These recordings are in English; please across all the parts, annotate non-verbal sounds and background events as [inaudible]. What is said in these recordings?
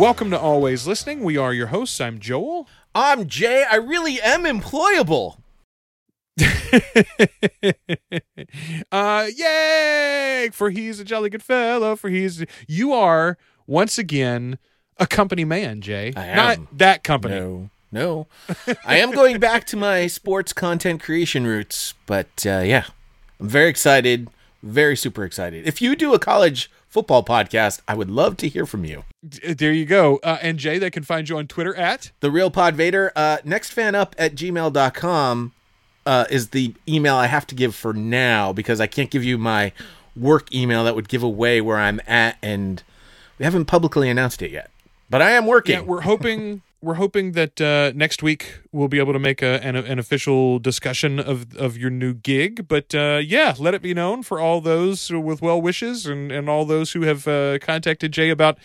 Welcome to Always Listening. We are your hosts. I'm Joel. I'm Jay. I really am employable. [laughs] uh, yay! For he's a jolly good fellow. For he's you are once again a company man, Jay. I am. Not that company. No, no. I am going back to my sports content creation roots, but uh, yeah, I'm very excited. Very super excited. If you do a college football podcast, I would love to hear from you. D- There you go. Uh, and Jay, they can find you on Twitter at The real Pod Vader. Uh, nextfanup at gmail.com uh, is the email I have to give for now because I can't give you my work email that would give away where I'm at, and we haven't publicly announced it yet. But I am working. Yeah, we're hoping [laughs] we're hoping that uh, next week we'll be able to make a, an, an official discussion of of your new gig. But uh, yeah, let it be known for all those with well wishes and and all those who have uh, contacted Jay about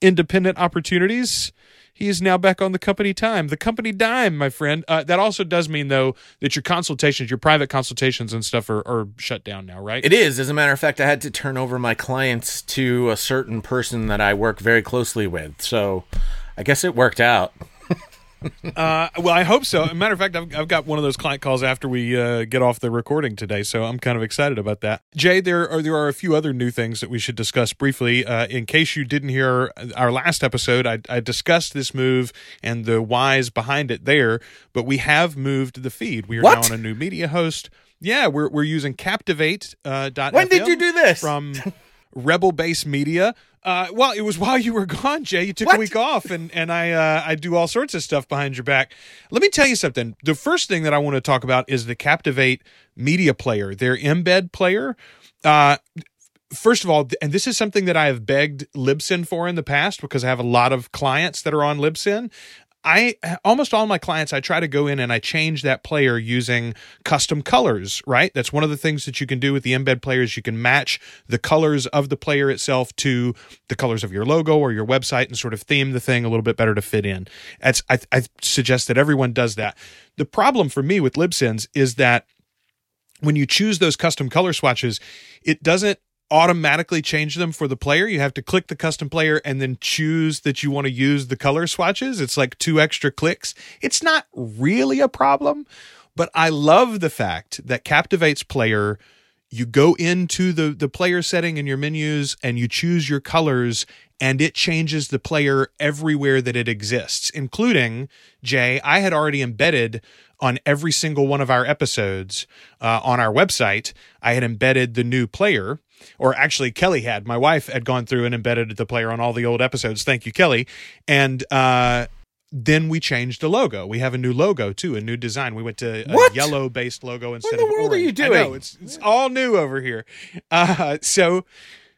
independent opportunities. He is now back on the company time, the company dime, my friend. Uh, that also does mean though that your consultations, your private consultations and stuff are, are shut down now, right? It is. As a matter of fact, I had to turn over my clients to a certain person that I work very closely with. So I guess it worked out. Uh, well, I hope so. As a matter of fact, I've, I've got one of those client calls after we uh, get off the recording today, so I'm kind of excited about that. Jay, there are there are a few other new things that we should discuss briefly. Uh, in case you didn't hear our last episode, I, I discussed this move and the whys behind it there, but we have moved the feed. We are What? now on a new media host. Yeah, we're we're using Captivate. Uh, When did you do this? From Rebel Base Media. Uh, well, it was [laughs] while you were gone, Jay. You took a week off, and and I uh, I do all sorts of stuff behind your back. Let me tell you something. The first thing that I want to talk about is the Captivate Media Player, their embed player. Uh, first of all, and this is something that I have begged Libsyn for in the past because I have a lot of clients that are on Libsyn. I almost all my clients I try to go in and I change that player using custom colors, right? That's one of the things that you can do with the embed players. You can match the colors of the player itself to the colors of your logo or your website and sort of theme the thing a little bit better to fit in. That's I, I suggest that everyone does that. The problem for me with Libsyns is that when you choose those custom color swatches, it doesn't automatically change them for the player. You have to click the custom player and then choose that you want to use the color swatches. It's like two extra clicks. It's not really a problem, but I love the fact that Captivate's player you go into the the player setting in your menus and you choose your colors and it changes the player everywhere that it exists including jay i had already embedded on every single one of our episodes uh, on our website i had embedded the new player or actually kelly had my wife had gone through and embedded the player on all the old episodes thank you kelly and uh then we changed the logo. We have a new logo too, a new design. We went to a What? yellow based logo instead of orange. What the world are orange. you I know, doing? it's it's all new over here. Uh, so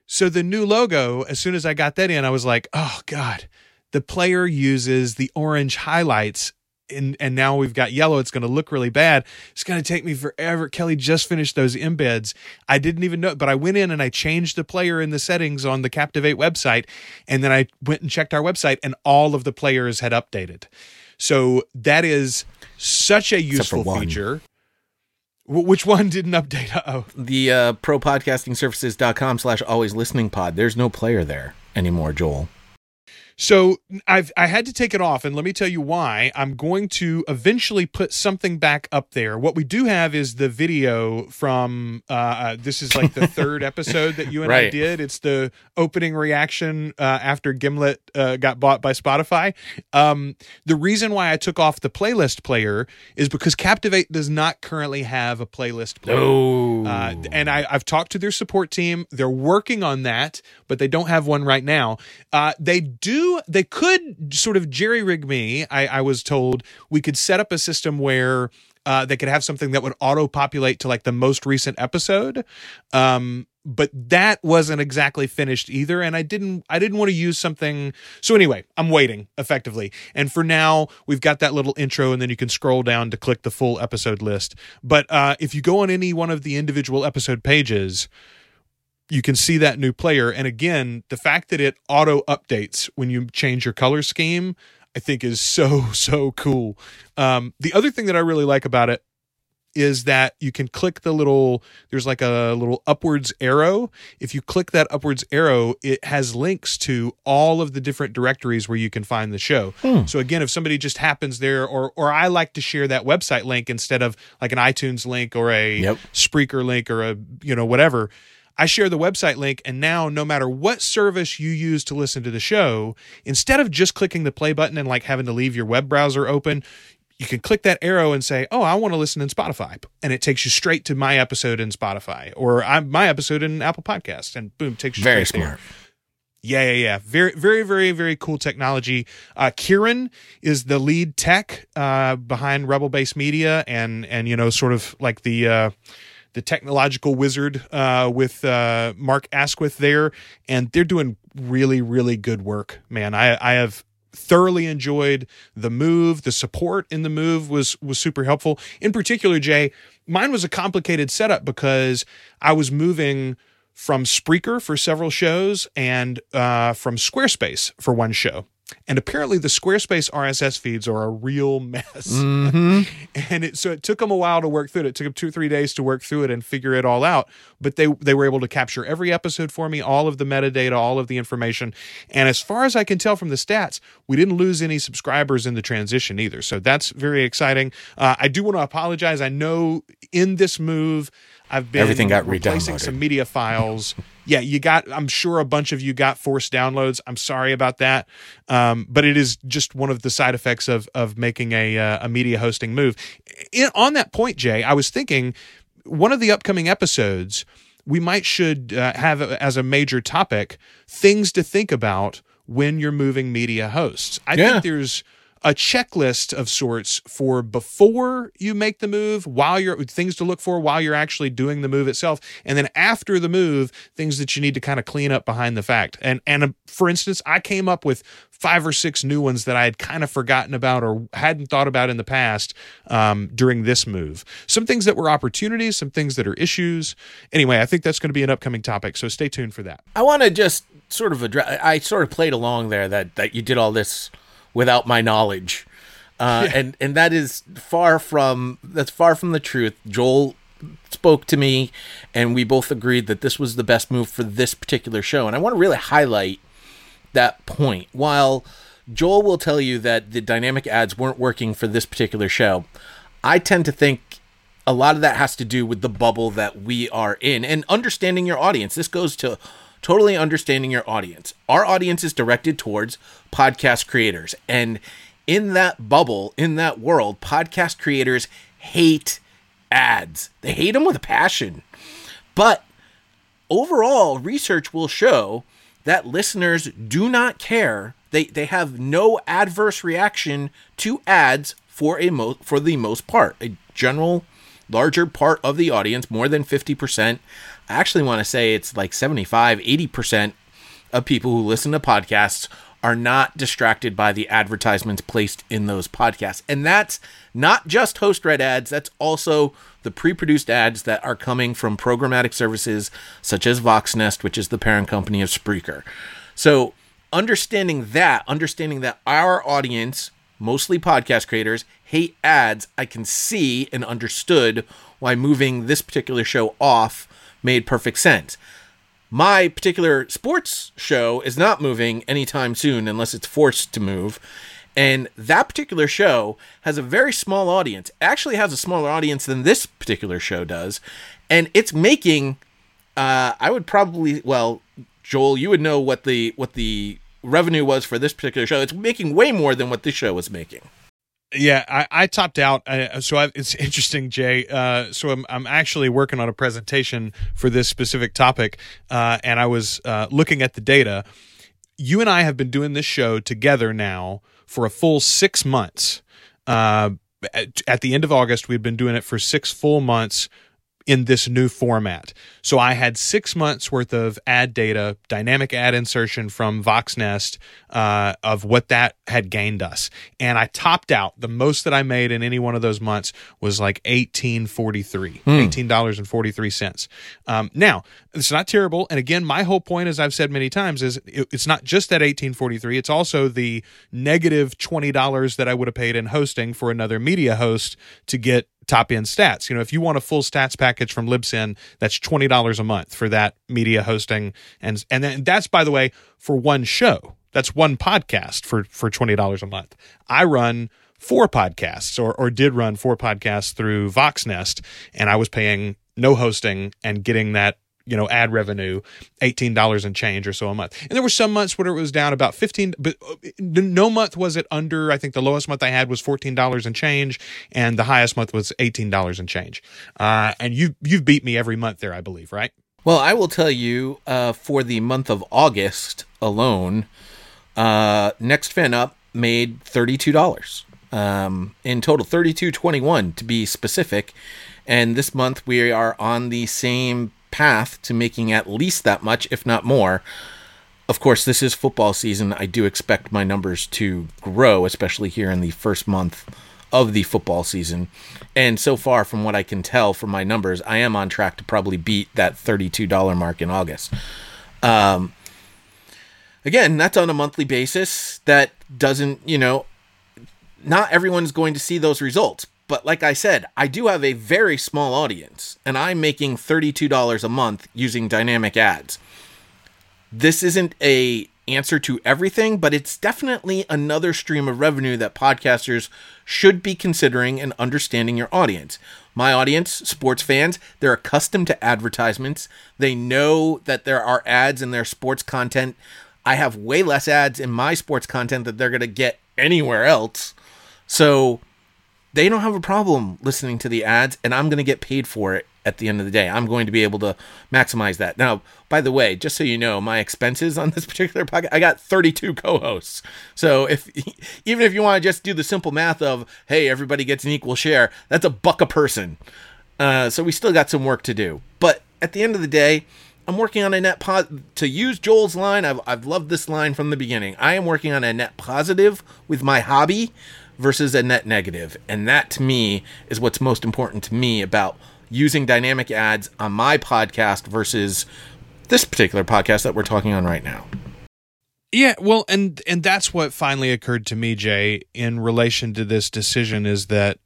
so the new logo. As soon as I got that in, I was like, oh god, the player uses the orange highlights. And, and now we've got yellow. It's going to look really bad. It's going to take me forever. Kelly just finished those embeds. I didn't even know, but I went in and I changed the player in the settings on the Captivate website. And then I went and checked our website, and all of the players had updated. So that is such a useful feature. Wh- Which one didn't update? [laughs] Uh oh, The uh, propodcastingservices.com slash always listening pod. There's no player there anymore, Joel. So I've I had to take it off, and let me tell you why. I'm going to eventually put something back up there. What we do have is the video from uh, uh this is like the [laughs] third episode that you and I did. It's the opening reaction uh, after Gimlet uh, got bought by Spotify. Um, the reason why I took off the playlist player is because Captivate does not currently have a playlist player. No. Uh, and I, I've talked to their support team. They're working on that, but they don't have one right now. Uh, they do. They could sort of jerry rig me. I, I was told we could set up a system where uh, they could have something that would auto populate to like the most recent episode. Um, but that wasn't exactly finished either and i didn't i didn't want to use something so anyway i'm waiting effectively and for now we've got that little intro and then you can scroll down to click the full episode list but uh, if you go on any one of the individual episode pages you can see that new player. And again the fact that it auto updates when you change your color scheme i think is so [laughs] so cool. Um, the other thing that i really like about it is that you can click the little there's like a little upwards arrow. If you click that upwards arrow it has links to all of the different directories where you can find the show. So again if somebody just happens there or or i like to share that website link instead of like an itunes link or a Yep. spreaker link or a you know whatever I share the website link, and now no matter what service you use to listen to the show, instead of just clicking the play button and like having to leave your web browser open, you can click that arrow and say, "Oh, I want to listen in Spotify," and it takes you straight to my episode in Spotify or my episode in Apple Podcast, and boom, takes you Very straight there. smart. Yeah, yeah, yeah. Very, very, very, very cool technology. Uh, Kieran is the lead tech uh, behind Rebel Base Media, and and you know, sort of like the uh, the technological wizard uh, with uh, Mark Asquith there, and they're doing really, really good work. Man, I I have thoroughly enjoyed the move. The support in the move was was super helpful. In particular, Jay, mine was a complicated setup because I was moving from Spreaker for several shows and uh, from Squarespace for one show. And apparently, the Squarespace RSS feeds are a real mess. [laughs] and it, so it took them a while to work through it. It took them two or three days to work through it and figure it all out. But they they were able to capture every episode for me, all of the metadata, all of the information. And as far as I can tell from the stats, we didn't lose any subscribers in the transition either. So that's very exciting. Uh, I do want to apologize. I know in this move, I've been Everything got replacing some media files. [laughs] yeah, you got. I'm sure a bunch of you got forced downloads. I'm sorry about that, um, but it is just one of the side effects of of making a uh, a media hosting move. In, on that point, Jay, I was thinking one of the upcoming episodes we might should uh, have as a major topic things to think about when you're moving media hosts. I Yeah. think there's a checklist of sorts for before you make the move, while you're things to look for while you're actually doing the move itself, and then after the move, things that you need to kind of clean up behind the fact. And and uh, for instance, I came up with five or six new ones that I had kind of forgotten about or hadn't thought about in the past um, during this move. Some things that were opportunities, some things that are issues. Anyway, I think that's going to be an upcoming topic, so stay tuned for that. I want to just sort of address. I sort of played along there that that you did all this without my knowledge, uh, and and that is far from that's far from the truth. Joel spoke to me, and we both agreed that this was the best move for this particular show. And I want to really highlight that point. While Joel will tell you that the dynamic ads weren't working for this particular show, I tend to think a lot of that has to do with the bubble that we are in and understanding your audience. This goes to totally understanding your audience. Our audience is directed towards podcast creators. And in that bubble, in that world, podcast creators hate ads. They hate them with a passion. But overall, research will show that listeners do not care. They they have no adverse reaction to ads for a mo- for the most part. A general larger part of the audience, more than 50%. I actually want to say it's like 75, 80% of people who listen to podcasts are not distracted by the advertisements placed in those podcasts. And that's not just host read ads, that's also the pre produced ads that are coming from programmatic services such as Voxnest, which is the parent company of Spreaker. So, understanding that, understanding that our audience, mostly podcast creators, hate ads, I can see and understood why moving this particular show off made perfect sense my particular sports show is not moving anytime soon unless it's forced to move. And that particular show has a very small audience. It actually has a smaller audience than this particular show does. And it's making uh, I would probably well, Joel, you would know what the what the revenue was for this particular show. It's making way more than what this show was making. Yeah, I, I topped out. So I, it's interesting, Jay. Uh, so I'm, I'm actually working on a presentation for this specific topic, uh, and I was uh, looking at the data. You and I have been doing this show together now for a full six months. Uh, at, at the end of August, we've been doing it for six full months in this new format. So I had six months worth of ad data, dynamic ad insertion from Voxnest uh, of what that had gained us, and I topped out. The most that I made in any one of those months was like eighteen forty three, eighteen dollars and forty three cents. Um, now it's not terrible, and again, my whole point, as I've said many times, is it, it's not just that eighteen forty three. It's also the negative negative twenty dollars that I would have paid in hosting for another media host to get top end stats. You know, if you want a full stats package from Libsyn, that's twenty dollars a month for that media hosting, and and then that's by the way for one show. That's one podcast for for twenty dollars a month. I run four podcasts, or or did run four podcasts through Voxnest, and I was paying no hosting and getting that you know ad revenue $18 and change or so a month. And there were some months where it was down about 15 but uh, no month was it under i think the lowest month i had was $14 and change and the highest month was $18 and change. Uh, and you you've beat me every month there i believe right? Well, I will tell you uh, for the month of August alone, uh, Next Fan Up made thirty-two dollars. Um, in total, thirty-two twenty-one to be specific. And this month we are on the same path to making at least that much, if not more. Of course, this is football season. I do expect my numbers to grow, especially here in the first month of the football season. And so far, from what I can tell from my numbers, I am on track to probably beat that $32 mark in August. Um, again, that's on a monthly basis. That doesn't, you know, not everyone's going to see those results. But like I said, I do have a very small audience, and I'm making $32 a month using dynamic ads. This isn't a answer to everything but it's definitely another stream of revenue that podcasters should be considering and understanding your audience. My audience sports fans they're accustomed to advertisements. They know that there are ads in their sports content. I have way less ads in my sports content that they're going to get anywhere else. So they don't have a problem listening to the ads and I'm going to get paid for it at the end of the day. I'm going to be able to maximize that. Now, by the way, just so you know, my expenses on [laughs] this particular podcast, I got 32 co-hosts. So if [laughs] even if you want to just do the simple math of, hey, everybody gets an equal share, that's a buck a person. Uh, so we still got some work to do. But at the end of the day, I'm working on a net po- to use Joel's line. I've, I've loved this line from the beginning. I am working on a net positive with my hobby versus a net negative. And that to me is what's most important to me about using dynamic ads on my podcast versus this particular podcast that we're talking on right now. Yeah, well, and and that's what finally occurred to me, Jay, in relation to this decision is that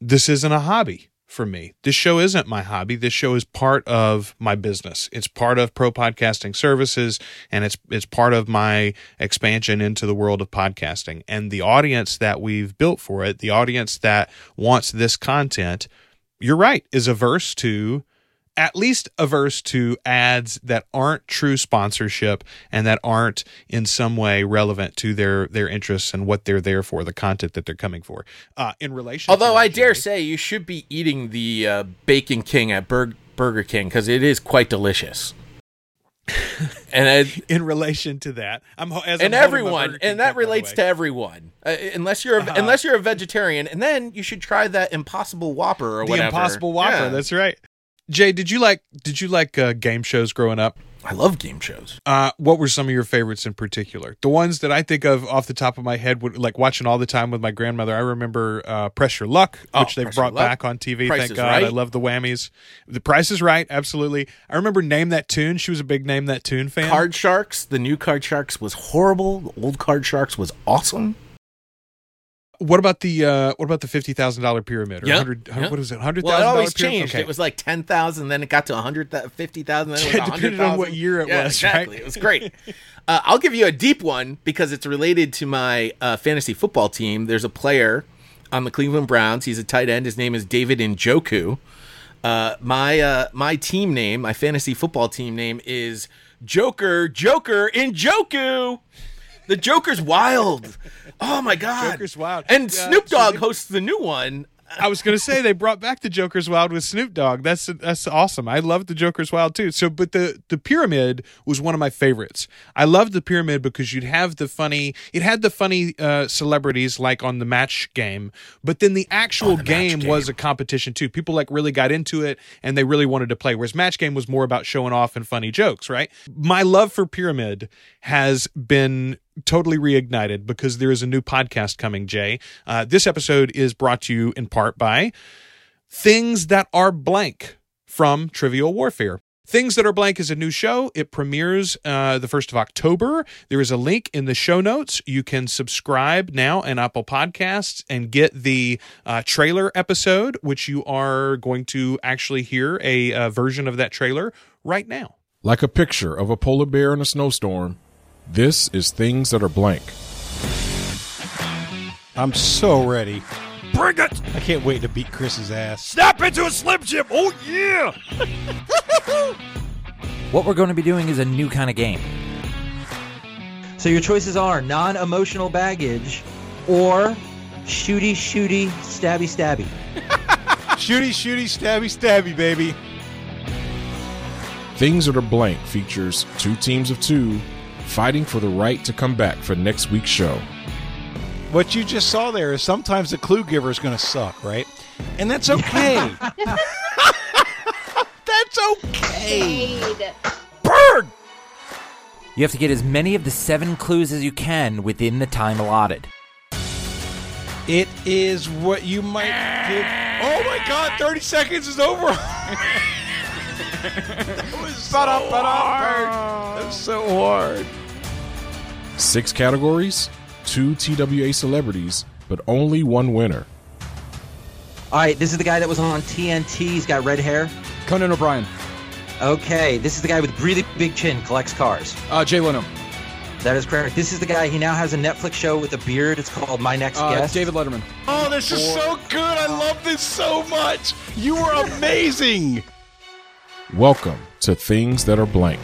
this isn't a hobby for me. This show isn't my hobby. This show is part of my business. It's part of Pro Podcasting Services and it's it's part of my expansion into the world of podcasting. And the audience that we've built for it, the audience that wants this content, you're right, is averse to at least averse to ads that aren't true sponsorship and that aren't in some way relevant to their their interests and what they're there for, the content that they're coming for. Uh, in relation, Although to I dare say you should be eating the uh, Bacon King at Bur- Burger King because it is quite delicious. [laughs] and I, in relation to that, I'm as and I'm everyone, and that relates to everyone, uh, unless you're a, Uh-huh. unless you're a vegetarian, and then you should try that Impossible Whopper or the whatever. Impossible Whopper. Yeah. That's right. Jay, did you like did you like uh, game shows growing up? I love game shows. Uh, what were some of your favorites in particular? The ones that I think of off the top of my head, would, like watching all the time with my grandmother. I remember uh, Press Your Luck, Oh, which they've brought Luck. back on TV. Price thank God. Right. I love the whammies. The Price is Right, absolutely. I remember Name That Tune. She was a big Name That Tune fan. Card Sharks. The new Card Sharks was horrible. The old Card Sharks was awesome. What about the uh, what about the fifty thousand dollar pyramid? Or Yep, 100, yep. What is it? Hundred Well, it dollar always pyramid. changed. Okay. It was like ten thousand, then it got to a hundred, fifty thousand, then it was Yeah, a [laughs] on what year it Yeah, was, exactly. right? It was great. [laughs] uh, I'll give you a deep one because it's related to my uh, fantasy football team. There's a player on the Cleveland Browns. He's a tight end. His name is David Njoku. Uh, my uh, my team name, my fantasy football team name is Joker Joker Njoku. The Joker's wild. Oh my god. Joker's wild. And Yeah, Snoop so Dogg they- hosts the new one. I was gonna say they brought back the Joker's Wild with Snoop Dogg. That's that's awesome. I love the Joker's Wild too. So, but the the pyramid was one of my favorites. I loved the pyramid because you'd have the funny. It had the funny uh, celebrities like on the match game, but then the actual Oh, the game, game. was a competition too. People like really got into it and they really wanted to play. Whereas match game was more about showing off and funny jokes. Right. My love for pyramid has been totally reignited because there is a new podcast coming, Jay. Uh, this episode is brought to you in part by Things That Are Blank from Trivial Warfare. Things That Are Blank is a new show. It premieres uh, the 1st of October. There is a link in the show notes. You can subscribe now in Apple Podcasts and get the uh, trailer episode, which you are going to actually hear a, uh version of that trailer right now. Like a picture of a polar bear in a snowstorm, this is Things That Are Blank. I'm so ready. Bring it! I can't wait to beat Chris's ass. Snap into a Slim Jim! Oh, yeah! [laughs] What we're going to be doing is a new kind of game. So your choices are non-emotional baggage or shooty shooty stabby stabby. [laughs] Shooty, shooty, stabby, stabby, baby. Things That Are Blank features two teams of two fighting for the right to come back for next week's show. What you just saw there is sometimes the clue giver is going to suck, right? And that's okay. [laughs] [laughs] that's okay. Bird! You have to get as many of the seven clues as you can within the time allotted. It is what you might give. Oh my god, 30 seconds is over. [laughs] that was so hard. That was so hard. Six categories, two TWA celebrities, but only one winner. All right, this is the guy that was on TNT. He's got red hair. Conan O'Brien. Okay, this is the guy with really big chin, collects cars. Uh, Jay Leno. That is correct. This is the guy. He now has a Netflix show with a beard. It's called My Next Uh, Guest. David Letterman. Oh, this is so good. I love this so much. You are [laughs] amazing. Welcome to Things That Are Blank.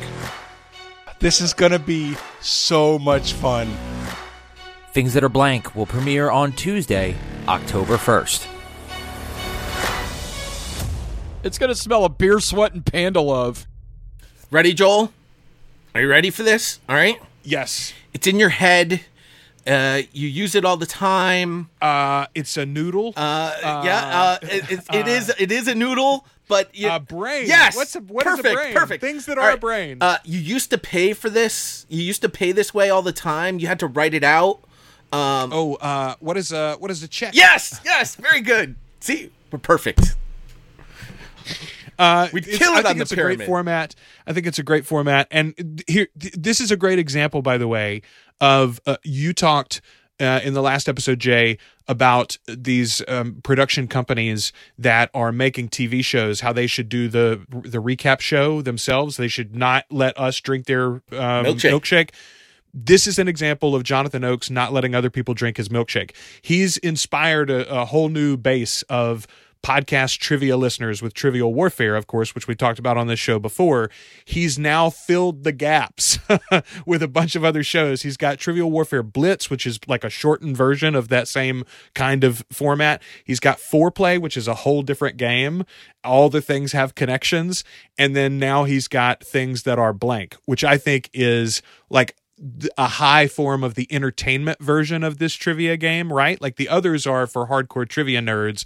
This is going to be so much fun. Things That Are Blank will premiere on Tuesday, October 1st. It's gonna smell of beer, sweat, and panda love. Ready, Joel? Are you ready for this? All right. Yes. It's in your head. Uh, you use it all the time. Uh, it's a noodle. Uh, yeah. Uh, it, it, it is. It is a noodle, but you, A brain. Yes. What's a- what is a perfect, brain? Perfect. Things that All are a brain. Uh, you used to pay for this. You used to pay this way all the time. You had to write it out. Um, oh, uh, what is a what is a check? yes. Yes. Very good. See, we're perfect. Uh, We'd kill it I think on the it's a great format. I think it's a great format, and here, th- this is a great example, by the way, of uh, you talked uh, in the last episode, Jay, about these um, production companies that are making TV shows. How they should do the the recap show themselves. They should not let us drink their um, Milkshake. milkshake. This is an example of Jonathan Oakes not letting other people drink his milkshake. He's inspired a, a whole new base of podcast trivia listeners with Trivial Warfare, of course, which we talked about on this show before. He's now filled the gaps [laughs] with a bunch of other shows. He's got Trivial Warfare Blitz, which is like a shortened version of that same kind of format. He's got Foreplay, which is a whole different game. All the things have connections. And then now he's got things that are blank, which I think is like a high form of the entertainment version of this trivia game, right? Like the others are for hardcore trivia nerds.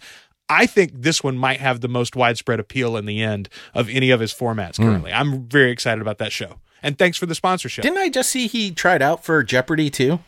I think this one might have the most widespread appeal in the end of any of his formats currently. I'm very excited about that show. And thanks for the sponsorship. Didn't I just see he tried out for Jeopardy too?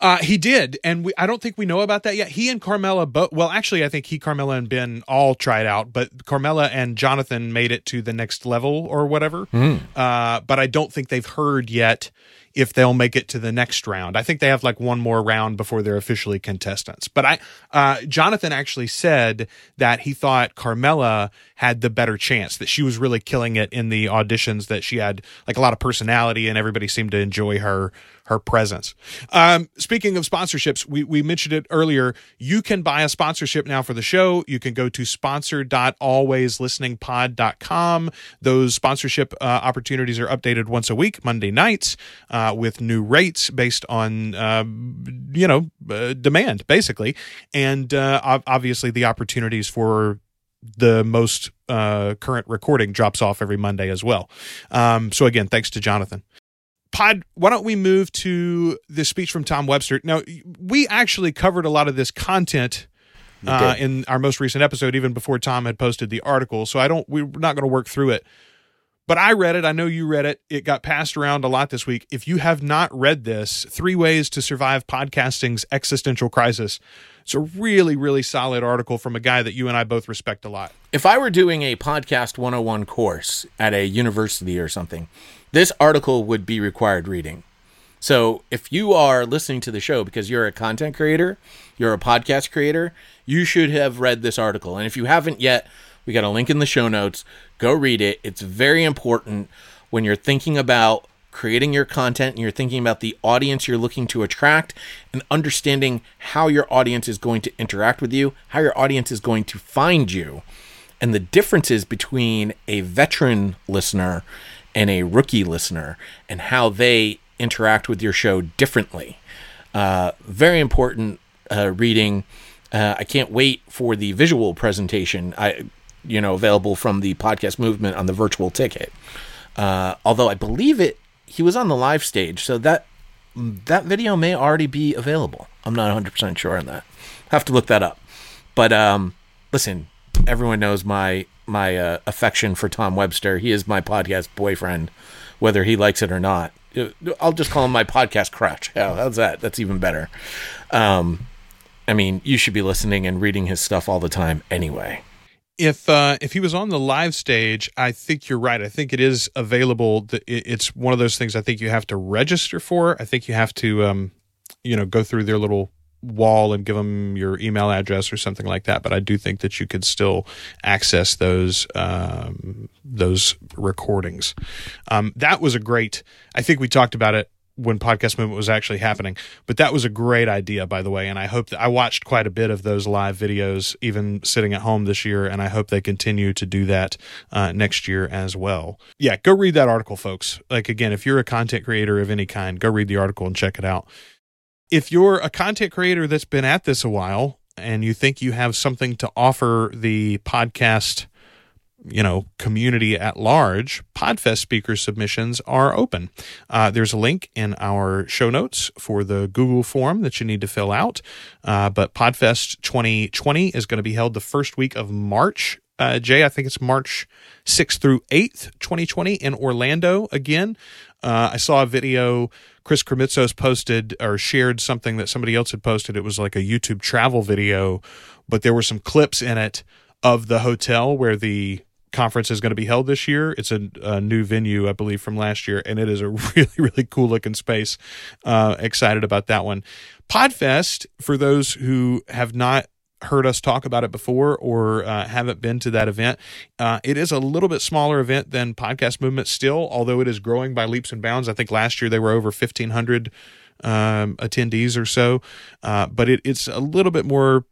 Uh, he did, and we, I don't think we know about that yet. He and Carmela both. Well, actually, I think he, Carmela, and Ben all tried out, but Carmela and Jonathan made it to the next level or whatever. Uh, but I don't think they've heard yet if they'll make it to the next round. I think they have like one more round before they're officially contestants. But I, uh, Jonathan actually said that he thought Carmela had the better chance, that she was really killing it in the auditions, that she had like a lot of personality and everybody seemed to enjoy her her presence. Um, speaking of sponsorships, we, we mentioned it earlier. You can buy a sponsorship now for the show. You can go to sponsor.alwayslisteningpod.com. Those sponsorship uh, opportunities are updated once a week, Monday nights, uh, with new rates based on, uh, you know, uh, demand, basically. And uh, obviously the opportunities for the most uh, current recording drops off every Monday as well. Um, so again, thanks to Jonathan. Pod, why don't we move to the speech from Tom Webster? Now, we actually covered a lot of this content uh, in our most recent episode, even before Tom had posted the article. So I don't, we're not going to work through it. But I read it. I know you read it. It got passed around a lot this week. If you have not read this, Three Ways to Survive Podcasting's Existential Crisis, it's a really, really solid article from a guy that you and I both respect a lot. If I were doing a podcast 101 course at a university or something, this article would be required reading. So if you are listening to the show because you're a content creator, you're a podcast creator, you should have read this article. And if you haven't yet, we got a link in the show notes. Go read it. It's very important when you're thinking about creating your content and you're thinking about the audience you're looking to attract and understanding how your audience is going to interact with you, how your audience is going to find you, and the differences between a veteran listener and a rookie listener and how they interact with your show differently. Uh, very important uh, reading. Uh, I can't wait for the visual presentation. I, you know, available from the podcast movement on the virtual ticket. Uh, although I believe it, he was on the live stage, so that that video may already be available. I'm not 100 percent sure on that. Have to look that up. But um, listen, everyone knows my my uh, affection for Tom Webster. He is my podcast boyfriend, whether he likes it or not. Uh, I'll just call him my podcast. Yeah, how's that? That's even better. Um, I mean, you should be listening and reading his stuff all the time anyway. If uh, if he was on the live stage, I think you're right. I think it is available. It's one of those things. I think you have to register for. I think you have to, um, you know, go through their little wall and give them your email address or something like that. But I do think that you could still access those um, those recordings. Um, that was a great. I think we talked about it when podcast movement was actually happening but that was a great idea by the way and i hope that i watched quite a bit of those live videos even sitting at home this year and i hope they continue to do that uh, next year as well yeah go read that article folks like again if you're a content creator of any kind go read the article and check it out if you're a content creator that's been at this a while and you think you have something to offer the podcast you know community at large podfest speaker submissions are open. Uh, there's a link in our show notes for the google form that you need to fill out. Uh, but podfest 2020 is going to be held the first week of march. Uh, jay i think it's march 6th through 8th 2020 in orlando again. Uh, i saw a video chris Krimitsos posted or shared something that somebody else had posted it was like a youtube travel video but there were some clips in it of the hotel where the conference is going to be held this year. It's a, a, new venue, I believe, from last year, and it is a [laughs] really, really cool looking space. Uh, excited about that one. Podfest, for those who have not heard us talk about it before or uh, haven't been to that event, uh, it is a little bit smaller event than Podcast Movement still, although it is growing by leaps and bounds. I think last year they were over 1,500 um, attendees or so, uh, but it, it's a little bit more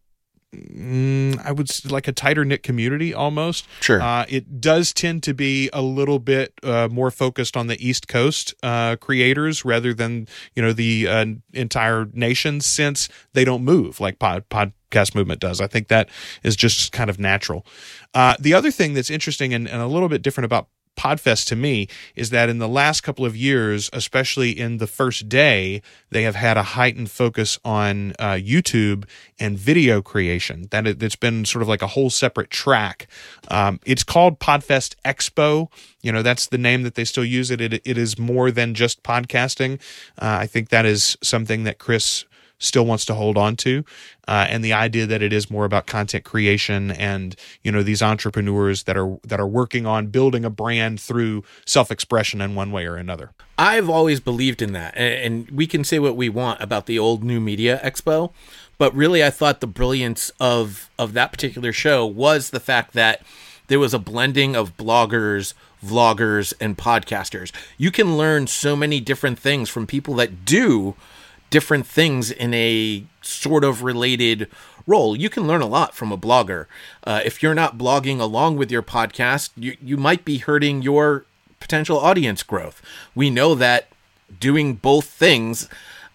Mm, I would like a tighter knit community almost. Sure. Uh, it does tend to be a little bit uh, more focused on the East Coast uh, creators rather than you know the uh, entire nation, since they don't move like pod, podcast movement does. I think that is just kind of natural. Uh, the other thing that's interesting and, and a little bit different about Podfest to me is that in the last couple of years, especially in the first day, they have had a heightened focus on uh, YouTube and video creation. That it, it's been sort of like a whole separate track. Um, it's called Podfest Expo. You know, that's the name that they still use it. It, it is more than just podcasting. Uh, I think that is something that Chris still wants to hold on to uh, and the idea that it is more about content creation and you know these entrepreneurs that are that are working on building a brand through self-expression in one way or another I've always believed in that, and we can say what we want about the old New Media Expo, but really, I thought the brilliance of of that particular show was the fact that there was a blending of bloggers, vloggers, and podcasters. You can learn so many different things from people that do different things in a sort of related role. You can learn a lot from a blogger. Uh, if you're not blogging along with your podcast, you, you might be hurting your potential audience growth. We know that doing both things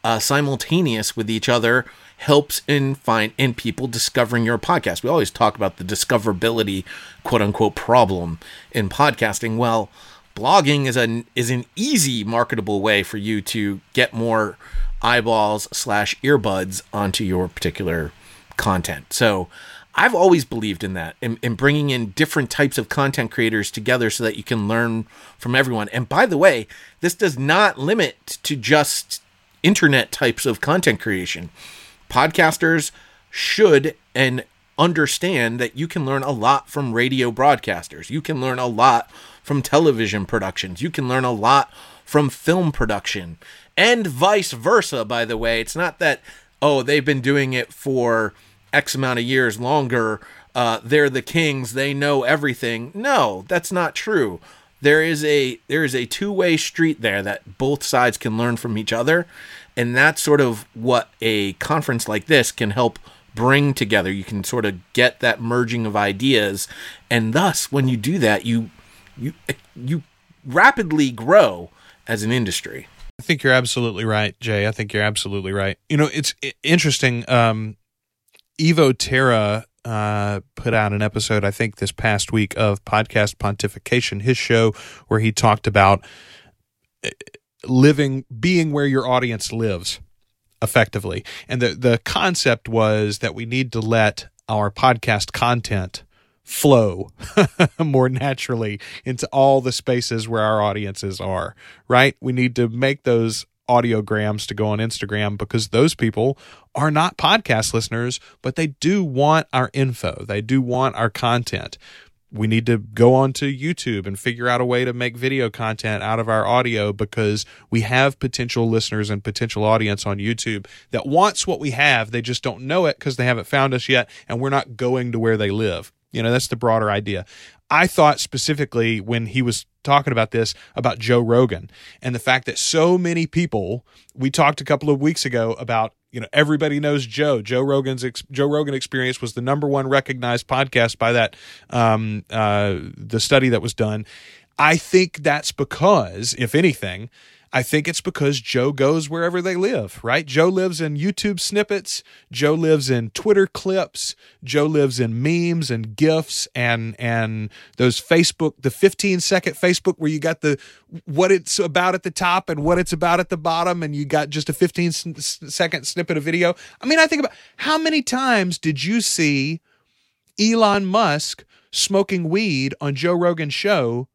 uh, simultaneous with each other helps in find in people discovering your podcast. We always talk about the discoverability quote unquote problem in podcasting. Well, blogging is an is an easy marketable way for you to get more eyeballs slash earbuds onto your particular content. So I've always believed in that, in, in bringing in different types of content creators together so that you can learn from everyone. And by the way, this does not limit to just internet types of content creation. Podcasters should and understand that you can learn a lot from radio broadcasters. You can learn a lot from television productions. You can learn a lot from film production and vice versa, by the way. It's not that, oh, they've been doing it for X amount of years longer. Uh, they're the kings. They know everything. No, that's not true. There is a there is a two way street there that both sides can learn from each other, and that's sort of what a conference like this can help bring together. You can sort of get that merging of ideas, and thus, when you do that, you you you rapidly grow as an industry. I think you're absolutely right, Jay. I think you're absolutely right. You know, it's interesting. Um, Evo Terra uh, put out an episode, I think, this past week of Podcast Pontification, his show, where he talked about uh, living, being where your audience lives effectively. And the, the concept was that we need to let our podcast content flow [laughs] more naturally into all the spaces where our audiences are, right? We need to make those audiograms to go on Instagram because those people are not podcast listeners, but they do want our info. They do want our content. We need to go on to YouTube and figure out a way to make video content out of our audio because we have potential listeners and potential audience on YouTube that wants what we have. They just don't know it because they haven't found us yet and we're not going to where they live. You know, that's the broader idea. I thought specifically when he was talking about this about Joe Rogan and the fact that so many people we talked a couple of weeks ago about you know everybody knows Joe Joe Rogan's ex- Joe Rogan Experience was the number one recognized podcast by that um, uh, the study that was done. I think that's because if anything. I think it's because Joe goes wherever they live, right? Joe lives in YouTube snippets. Joe lives in Twitter clips. Joe lives in memes and GIFs and and those Facebook, the 15 second Facebook where you got the what it's about at the top and what it's about at the bottom, and you got just a 15 s- second snippet of video. I mean, I think about how many times did you see Elon Musk smoking weed on Joe Rogan's show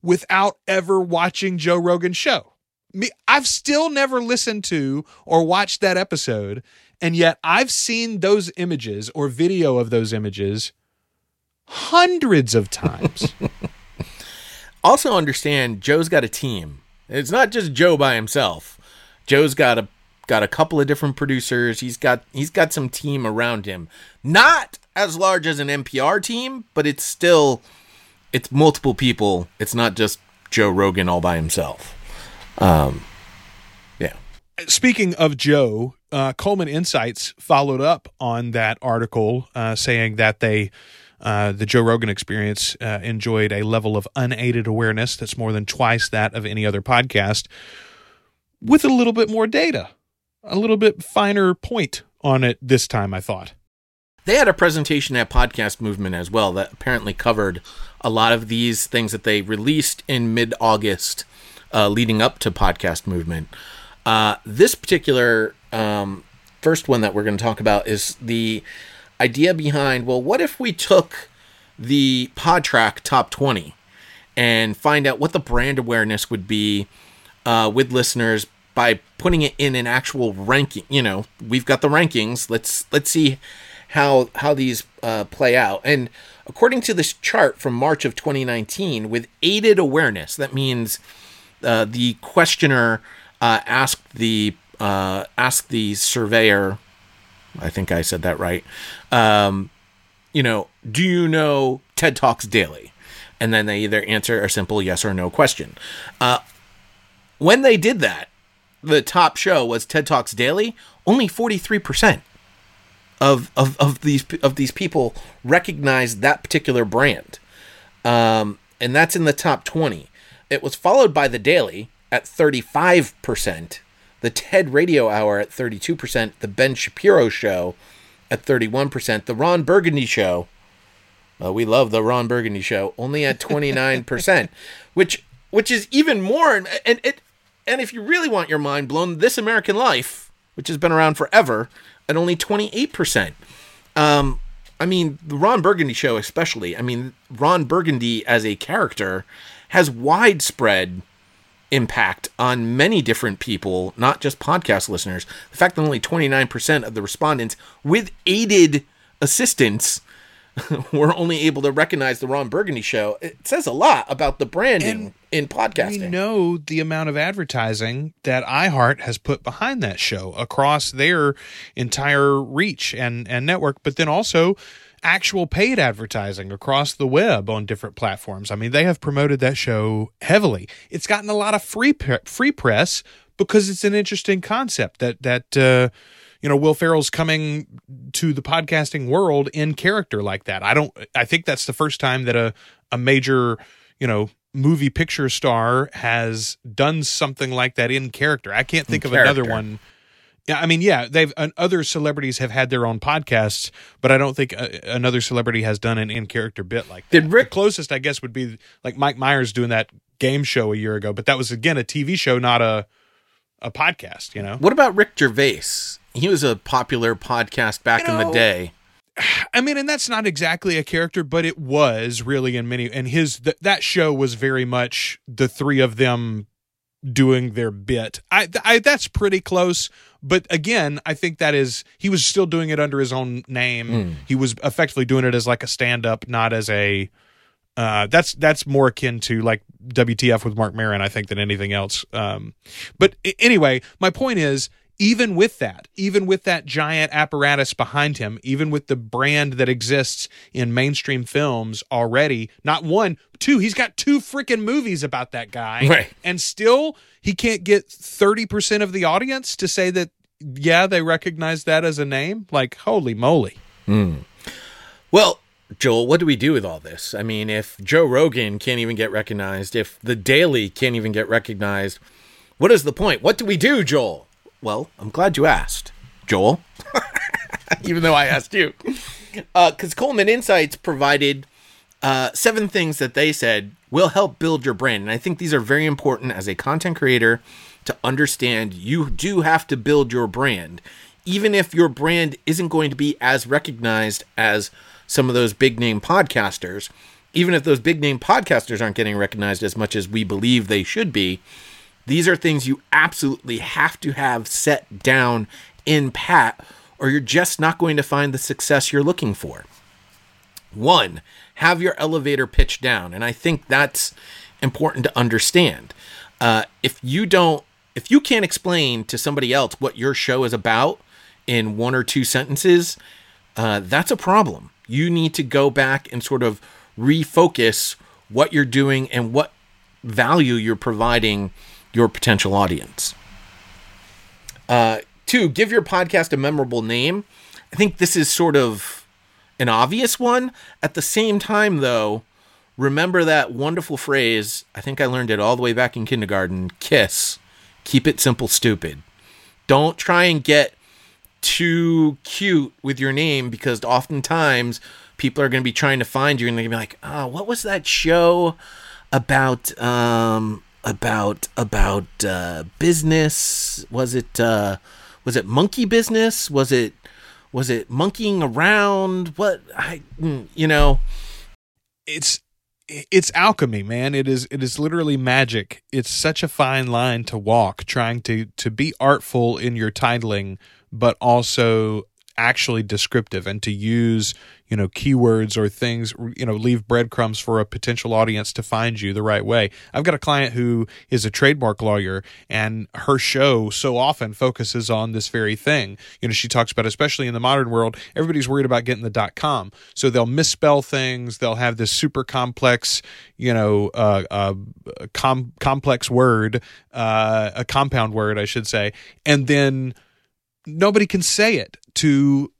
without ever watching Joe Rogan's show? Me I've still never listened to or watched that episode and yet I've seen those images or video of those images hundreds of times. [laughs] Also, understand Joe's got a team. It's not just Joe by himself. Joe's got a got a couple of different producers. He's got he's got some team around him. Not as large as an NPR team, but it's still it's multiple people. It's not just Joe Rogan all by himself. Um, yeah. Speaking of Joe, uh, Coleman Insights followed up on that article uh, saying that they uh, the Joe Rogan experience uh, enjoyed a level of unaided awareness that's more than twice that of any other podcast with a little bit more data, a little bit finer point on it this time, I thought. They had a presentation at Podcast Movement as well that apparently covered a lot of these things that they released in mid August uh, leading up to Podcast Movement. Uh, this particular um, first one that we're going to talk about is the idea behind well, what if we took the Podtrac Top 20 and find out what the brand awareness would be uh, with listeners by putting it in an actual ranking. You know, we've got the rankings. Let's let's see how how these uh, play out. And according to this chart from March of 2019, with aided awareness, that means uh, the questioner uh, asked the uh, asked the surveyor. I think I said that right. Um, you know, do you know TED Talks Daily? And then they either answer a simple yes or no question. Uh, when they did that, the top show was TED Talks Daily. Only forty three percent of, of of these of these people recognized that particular brand, um, and that's in the top twenty. It was followed by the Daily at thirty five percent, the TED Radio Hour at thirty two percent, the Ben Shapiro Show at thirty one percent, the Ron Burgundy Show. Uh, we love the Ron Burgundy Show, only at twenty nine percent, [laughs] which which is even more. And and it and if you really want your mind blown, This American Life, which has been around forever, at only 28%. Um, I mean, the Ron Burgundy show, especially. I mean, Ron Burgundy as a character has widespread impact on many different people, not just podcast listeners. The fact that only 29% of the respondents, with aided assistance, [laughs] were only able to recognize the Ron Burgundy show, it says a lot about the branding And in podcasting. We know the amount of advertising that iHeart has put behind that show across their entire reach and, and network, but then also actual paid advertising across the web on different platforms. I mean, they have promoted that show heavily. It's gotten a lot of free pre- free press because it's an interesting concept that that uh, you know Will Ferrell's coming to the podcasting world in character like that. I don't. I think that's the first time that a a major you know movie picture star has done something like that in character. I can't think of another one. Yeah, I mean, yeah, they've other celebrities have had their own podcasts, but I don't think uh, another celebrity has done an in character bit like that. Did Rick- the closest, I guess, would be like Mike Myers doing that game show a year ago, but that was again a TV show, not a a podcast. You know, What about Ricky Gervais? He was a popular podcast back You in the day. I mean, and that's not exactly a character, but it was really in many. And his th- that show was very much the three of them doing their bit. I, I that's pretty close. But again, I think that is he was still doing it under his own name. He was effectively doing it as like a stand up, not as a. Uh, that's that's more akin to like WTF with Marc Maron, I think, than anything else. Um, but anyway, my point is, even with that, even with that giant apparatus behind him, even with the brand that exists in mainstream films already, not one, two, he's got two freaking movies about that guy. Right. And still, he can't get 30% of the audience to say that, yeah, they recognize that as a name. Like, holy moly. Hmm. Well, Joel, what do we do with all this? I mean, if Joe Rogan can't even get recognized, if The Daily can't even get recognized, what is the point? What do we do, Joel? Well, I'm glad you asked, Joel. [laughs] even though I asked you. Because Coleman Insights provided uh, seven things that they said will help build your brand. And I think these are very important as a content creator to understand you do have to build your brand. Even if your brand isn't going to be as recognized as some of those big name podcasters, even if those big name podcasters aren't getting recognized as much as we believe they should be, these are things you absolutely have to have set down in pat, or you're just not going to find the success you're looking for. One, have your elevator pitch down. And I think that's important to understand. Uh, if you don't, if you can't explain to somebody else what your show is about in one or two sentences, uh, that's a problem. You need to go back and sort of refocus what you're doing and what value you're providing your potential audience. Uh, two, give your podcast a memorable name. I think this is sort of an obvious one. At the same time, though, remember that wonderful phrase. I think I learned it all the way back in kindergarten KISS. Keep it simple, stupid. Don't try and get too cute with your name because oftentimes people are going to be trying to find you and they're going to be like, oh, what was that show about? Um, about about uh, business? Was it uh, was it monkey business? Was it was it monkeying around? What I mm, you know? it's it's alchemy man it is it is literally magic it's such a fine line to walk trying to to be artful in your titling but also actually descriptive and to use you know keywords or things you know leave breadcrumbs for a potential audience to find you the right way. I've got a client who is a trademark lawyer and her show so often focuses on this very thing. You know she talks about especially in the modern world everybody's worried about getting the dot com so they'll misspell things they'll have this super complex you know uh, uh com- complex word uh a compound word i should say and then nobody can say it to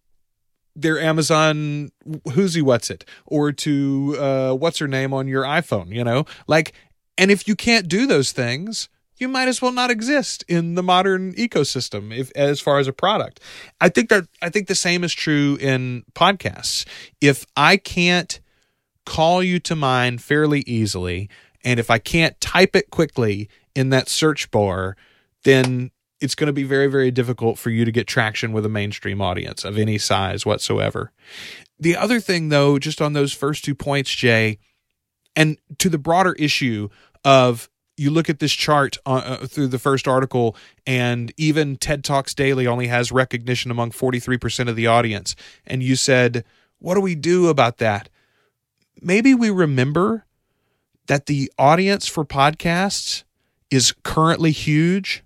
their Amazon who's he what's it or to uh, what's her name on your iPhone, you know? Like, and if you can't do those things, you might as well not exist in the modern ecosystem if as far as a product. I think that I think the same is true in podcasts. If I can't call you to mind fairly easily and if I can't type it quickly in that search bar, then it's going to be very very difficult for you to get traction with a mainstream audience of any size whatsoever The other thing, though, just on those first two points, Jay, and to the broader issue of you look at this chart uh, uh, through the first article, and even TED Talks Daily only has recognition among 43% of the audience. And you said, What do we do about that? Maybe we remember that the audience for podcasts is currently huge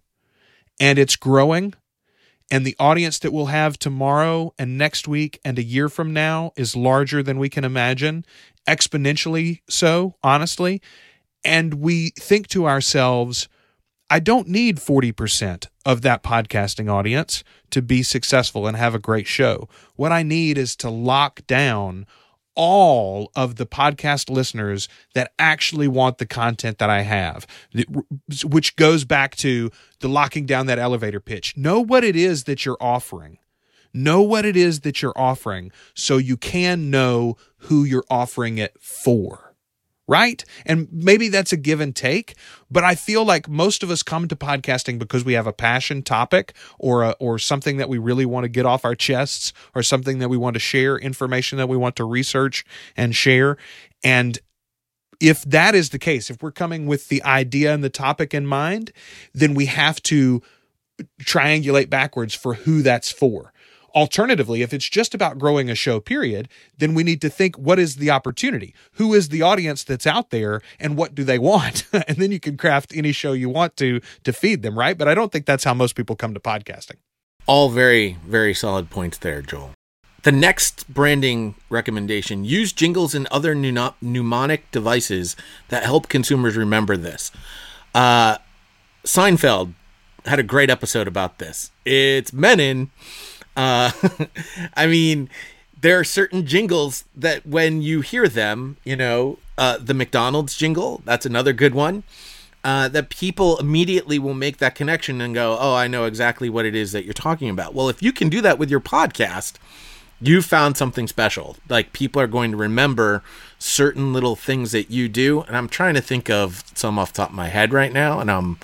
and it's growing. And the audience that we'll have tomorrow and next week and a year from now is larger than we can imagine, exponentially so, honestly and we think to ourselves, I don't need 40% of that podcasting audience to be successful and have a great show. What I need is to lock down all of the podcast listeners that actually want the content that I have, which goes back to the locking down that elevator pitch. Know what it is that you're offering. Know what it is that you're offering so you can know who you're offering it for right? And maybe that's a give and take, but I feel like most of us come to podcasting because we have a passion topic or a, or something that we really want to get off our chests or something that we want to share, information that we want to research and share. And if that is the case, if we're coming with the idea and the topic in mind, then we have to triangulate backwards for who that's for. Alternatively, if it's just about growing a show, period, then we need to think what is the opportunity? Who is the audience that's out there and what do they want? [laughs] and then you can craft any show you want to to feed them, right? But I don't think that's how most people come to podcasting. All very, very solid points there, Joel. The next branding recommendation use jingles and other mnemonic devices that help consumers remember this. Uh, Seinfeld had a great episode about this. It's Mennen uh, [laughs] I mean, there are certain jingles that when you hear them, you know, uh, the McDonald's jingle, that's another good one. Uh, that people immediately will make that connection and go, Oh, I know exactly what it is that you're talking about. Well, if you can do that with your podcast, you found something special. Like people are going to remember certain little things that you do. And I'm trying to think of some off top of my head right now, and I'm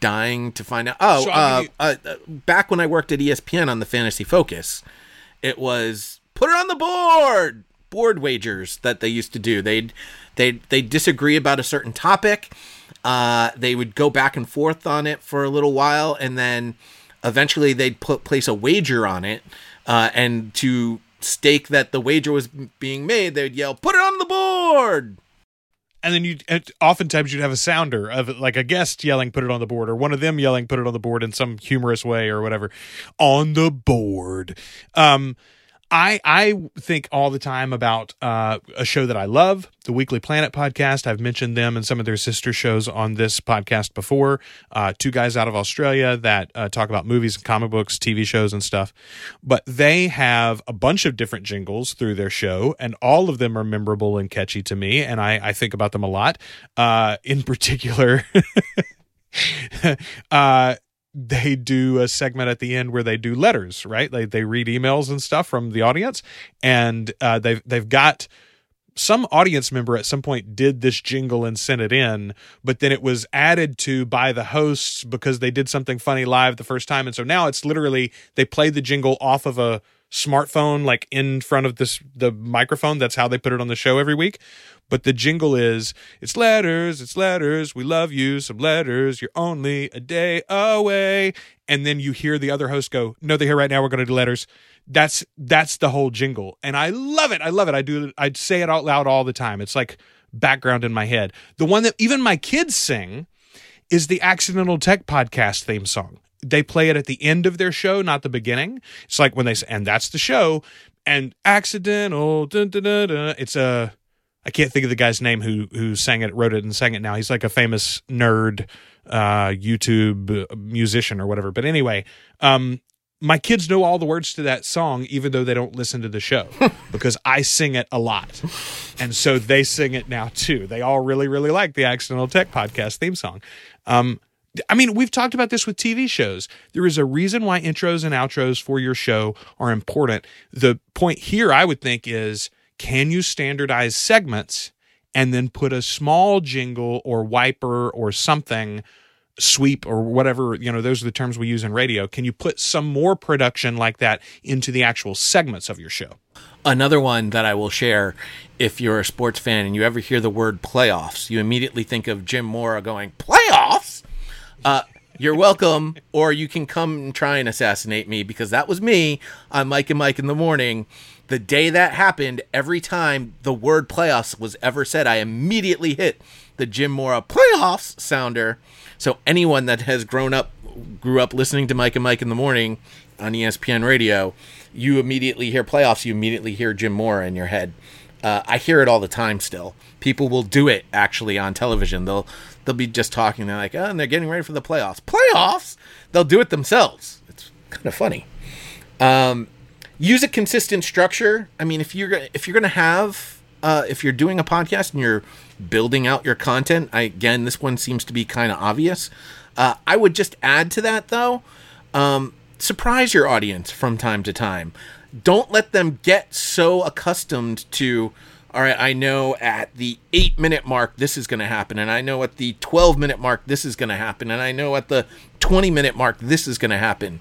dying to find out. Oh, so uh, uh, back when I worked at ESPN on the Fantasy Focus, it was put it on the board. Board wagers that they used to do. They'd they they disagree about a certain topic. Uh, they would go back and forth on it for a little while, and then eventually they'd put place a wager on it. Uh, and to stake that the wager was being made, they'd yell, "Put it on the board!" And then you oftentimes you'd have a sounder of like a guest yelling put it on the board or one of them yelling put it on the board in some humorous way or whatever. On the board. Um I I think all the time about uh, a show that I love, the Weekly Planet podcast. I've mentioned them and some of their sister shows on this podcast before. Uh, two guys out of Australia that uh, talk about movies and comic books, TV shows, and stuff. But they have a bunch of different jingles through their show, and all of them are memorable and catchy to me. And I, I think about them a lot. Uh, in particular. [laughs] uh, they do a segment at the end where they do letters, right? They they read emails and stuff from the audience, and uh, they've they've got some audience member at some point did this jingle and sent it in, but then it was added to by the hosts because they did something funny live the first time, and so now it's literally they play the jingle off of a smartphone like in front of this the microphone. That's how they put it on the show every week. But the jingle is it's letters it's letters we love you some letters you're only a day away. And then you hear the other host go no they're here right now we're going to do letters. That's that's the whole jingle. And i love it i love it. I do i'd say it out loud all the time. It's like background in my head. The one that even my kids sing is the accidental tech podcast theme song they play it at the end of their show, not the beginning. It's like when they say, and that's the show, and accidental. Dun, dun, dun, it's a I can't think of the guy's name who who sang it, wrote it, and sang it. Now he's like a famous nerd, uh, YouTube musician or whatever. But anyway, um, my kids know all the words to that song, even though they don't listen to the show, [laughs] because I sing it a lot, and so they sing it now too. They all really, really like the Accidental Tech podcast theme song. Um, I mean, we've talked about this with TV shows. There is a reason why intros and outros for your show are important. The point here, I would think, is can you standardize segments and then put a small jingle or wiper or something sweep or whatever you know those are the terms we use in radio can you put some more production like that into the actual segments of your show Another one that I will share if you're a sports fan and you ever hear the word playoffs, you immediately think of Jim Mora going, Playoffs? Uh, you're welcome, or you can come and try and assassinate me because that was me on Mike and Mike in the morning. The day that happened, every time the word playoffs was ever said, I immediately hit the Jim Mora playoffs sounder. So anyone that has grown up, grew up listening to Mike and Mike in the morning on ESPN radio, you immediately hear playoffs, you immediately hear Jim Mora in your head. Uh, I hear it all the time still. People will do it actually on television. They'll they'll be just talking. They're like, oh, and they're getting ready for the playoffs. Playoffs? They'll do it themselves. It's kind of funny. Um, use a consistent structure. I mean, if you're if you're gonna have uh, if you're doing a podcast and you're building out your content, I, again, this one seems to be kind of obvious. Uh, I would just add to that though. Um, surprise your audience from time to time. Don't let them get so accustomed to, all right, I know at the eight minute mark this is going to happen, and I know at the 12 minute mark this is going to happen, and I know at the 20 minute mark this is going to happen.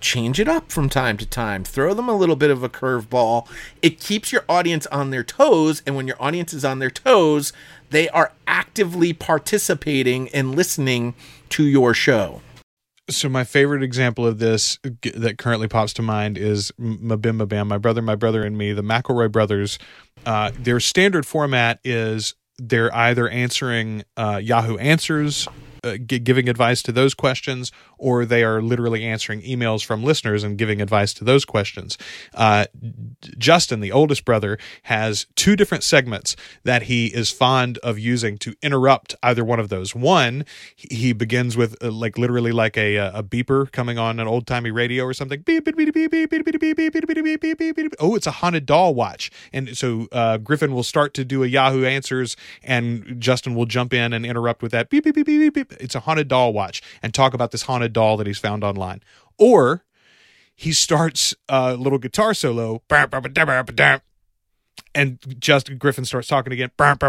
Change it up from time to time. Throw them a little bit of a curveball. It keeps your audience on their toes, and when your audience is on their toes, they are actively participating and listening to your show. So my favorite example of this that currently pops to mind is Mabim Mabam, my brother, my brother, and me, the McElroy brothers. Uh, their standard format is they're either answering uh, Yahoo Answers, uh, gi- giving advice to those questions, or they are literally answering emails from listeners and giving advice to those questions. Uh, Justin, the oldest brother, has two different segments that he is fond of using to interrupt either one of those. One, he begins with uh, like literally like a uh, a beeper coming on an old timey radio or something. Beep beep beep beep beep beep beep beep beep beep beep beep beep beep beep. Oh, it's a haunted doll watch, and so uh, Griffin will start to do a Yahoo Answers, and Justin will jump in and interrupt with that beep beep beep beep beep. It's a haunted doll watch, and talk about this haunted doll that he's found online, or he starts a little guitar solo and Justin Griffin starts talking again. But I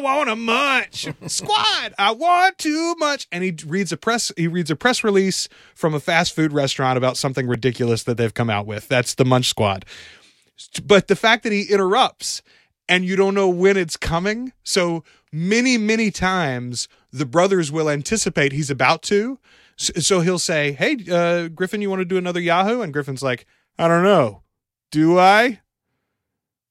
want a munch, squad. I want too much, and he reads a press. He reads a press release from a fast food restaurant about something ridiculous that they've come out with. That's the Munch Squad. But the fact that he interrupts and you don't know when it's coming, so many many times the brothers will anticipate he's about to. So, he'll say, "Hey, uh, Griffin, you want to do another Yahoo?" And Griffin's like, "I don't know. Do I?"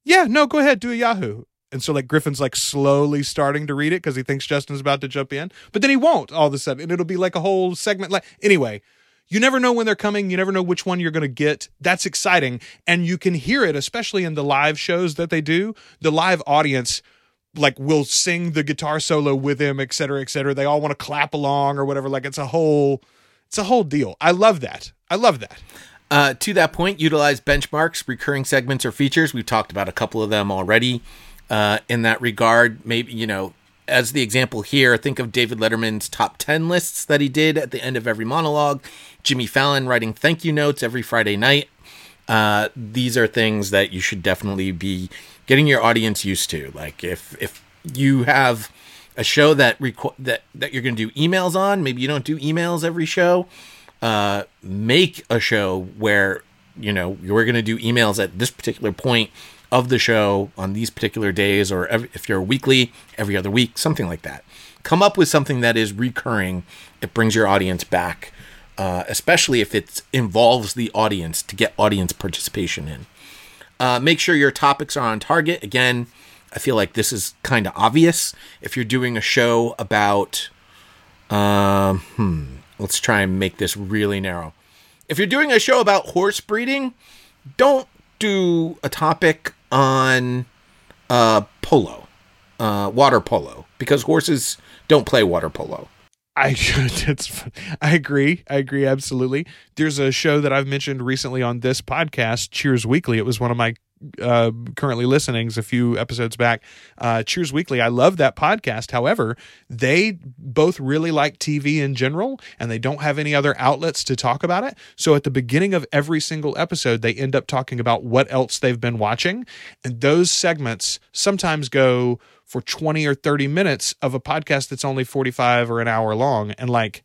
Yeah, no, go ahead, do a Yahoo. And so like Griffin's like slowly starting to read it because he thinks Justin's about to jump in, but then he won't all of a sudden, and it'll be like a whole segment. Like anyway, you never know when they're coming. You never know which one you're going to get. That's exciting, and you can hear it, especially in the live shows that they do. The live audience like will sing the guitar solo with him, et cetera, et cetera. They all want to clap along or whatever. Like it's a whole, it's a whole deal. I love that. I love that. Uh, to that point, utilize benchmarks, recurring segments, or features. We've talked about a couple of them already. Uh, in that regard, maybe you know, as the example here, think of David Letterman's top ten lists that he did at the end of every monologue. Jimmy Fallon writing thank you notes every Friday night. Uh, these are things that you should definitely be getting your audience used to. Like if if you have a show that requ- that that you're going to do emails on, maybe you don't do emails every show uh, make a show where you know you're going to do emails at this particular point of the show on these particular days, or if you're weekly, every other week, something like that. Come up with something that is recurring. It brings your audience back, uh, especially if it involves the audience to get audience participation in. Uh, make sure your topics are on target. Again, I feel like this is kind of obvious. If you're doing a show about, um, hmm, let's try and make this really narrow. If you're doing a show about horse breeding, don't do a topic on uh, polo, uh, water polo, because horses don't play water polo. I [laughs] it's, I agree. I agree absolutely. There's a show that I've mentioned recently on this podcast, Cheers Weekly. It was one of my uh, currently listenings a few episodes back, uh, Cheers Weekly. I love that podcast. However, they both really like TV in general, and they don't have any other outlets to talk about it. So at the beginning of every single episode, they end up talking about what else they've been watching, and those segments sometimes go for 20 or 30 minutes of a podcast that's only 45 or an hour long and like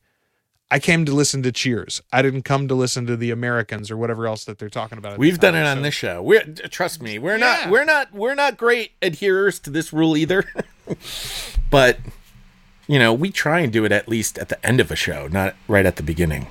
I came to listen to Cheers. I didn't come to listen to the Americans or whatever else that they're talking about. We've done time. it on So- this show. We're trust me, we're not we're not we're not great adherers to this rule either. [laughs] but you know, we try and do it at least at the end of a show, not right at the beginning.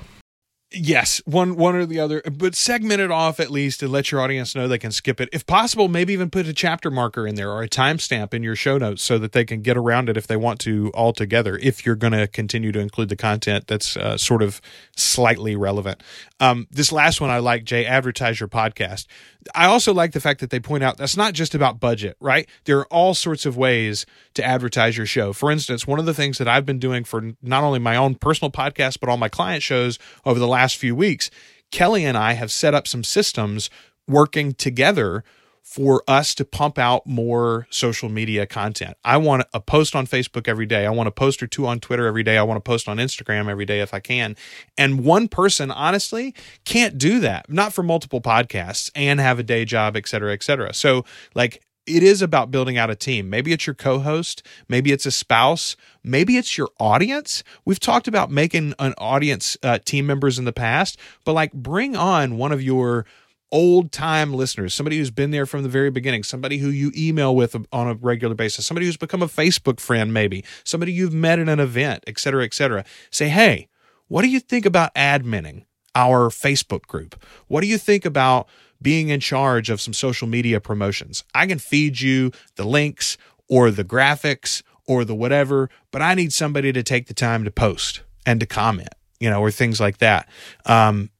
Yes, one one or the other, but segment it off at least and let your audience know they can skip it. If possible, maybe even put a chapter marker in there or a timestamp in your show notes so that they can get around it if they want to altogether. If you're going to continue to include the content that's uh, sort of slightly relevant. Um, this last one I like, Jay. Advertise your podcast. I also like the fact that they point out that's not just about budget, right? There are all sorts of ways to advertise your show. For instance, one of the things that I've been doing for not only my own personal podcast, but all my client shows over the last few weeks, Kelly and I have set up some systems working together for us to pump out more social media content. I want a post on Facebook every day. I want a post or two on Twitter every day. I want to post on Instagram every day if I can. And one person, honestly, can't do that. Not for multiple podcasts and have a day job, et cetera, et cetera. So, like, it is about building out a team. Maybe it's your co host, maybe it's a spouse, maybe it's your audience. We've talked about making an audience uh, team members in the past, but like bring on one of your old time listeners, somebody who's been there from the very beginning, somebody who you email with on a regular basis, somebody who's become a Facebook friend, maybe somebody you've met at an event, et cetera, et cetera. Say, hey, what do you think about adminning our Facebook group? What do you think about being in charge of some social media promotions? I can feed you the links or the graphics or the whatever, but I need somebody to take the time to post and to comment, you know, or things like that. Um,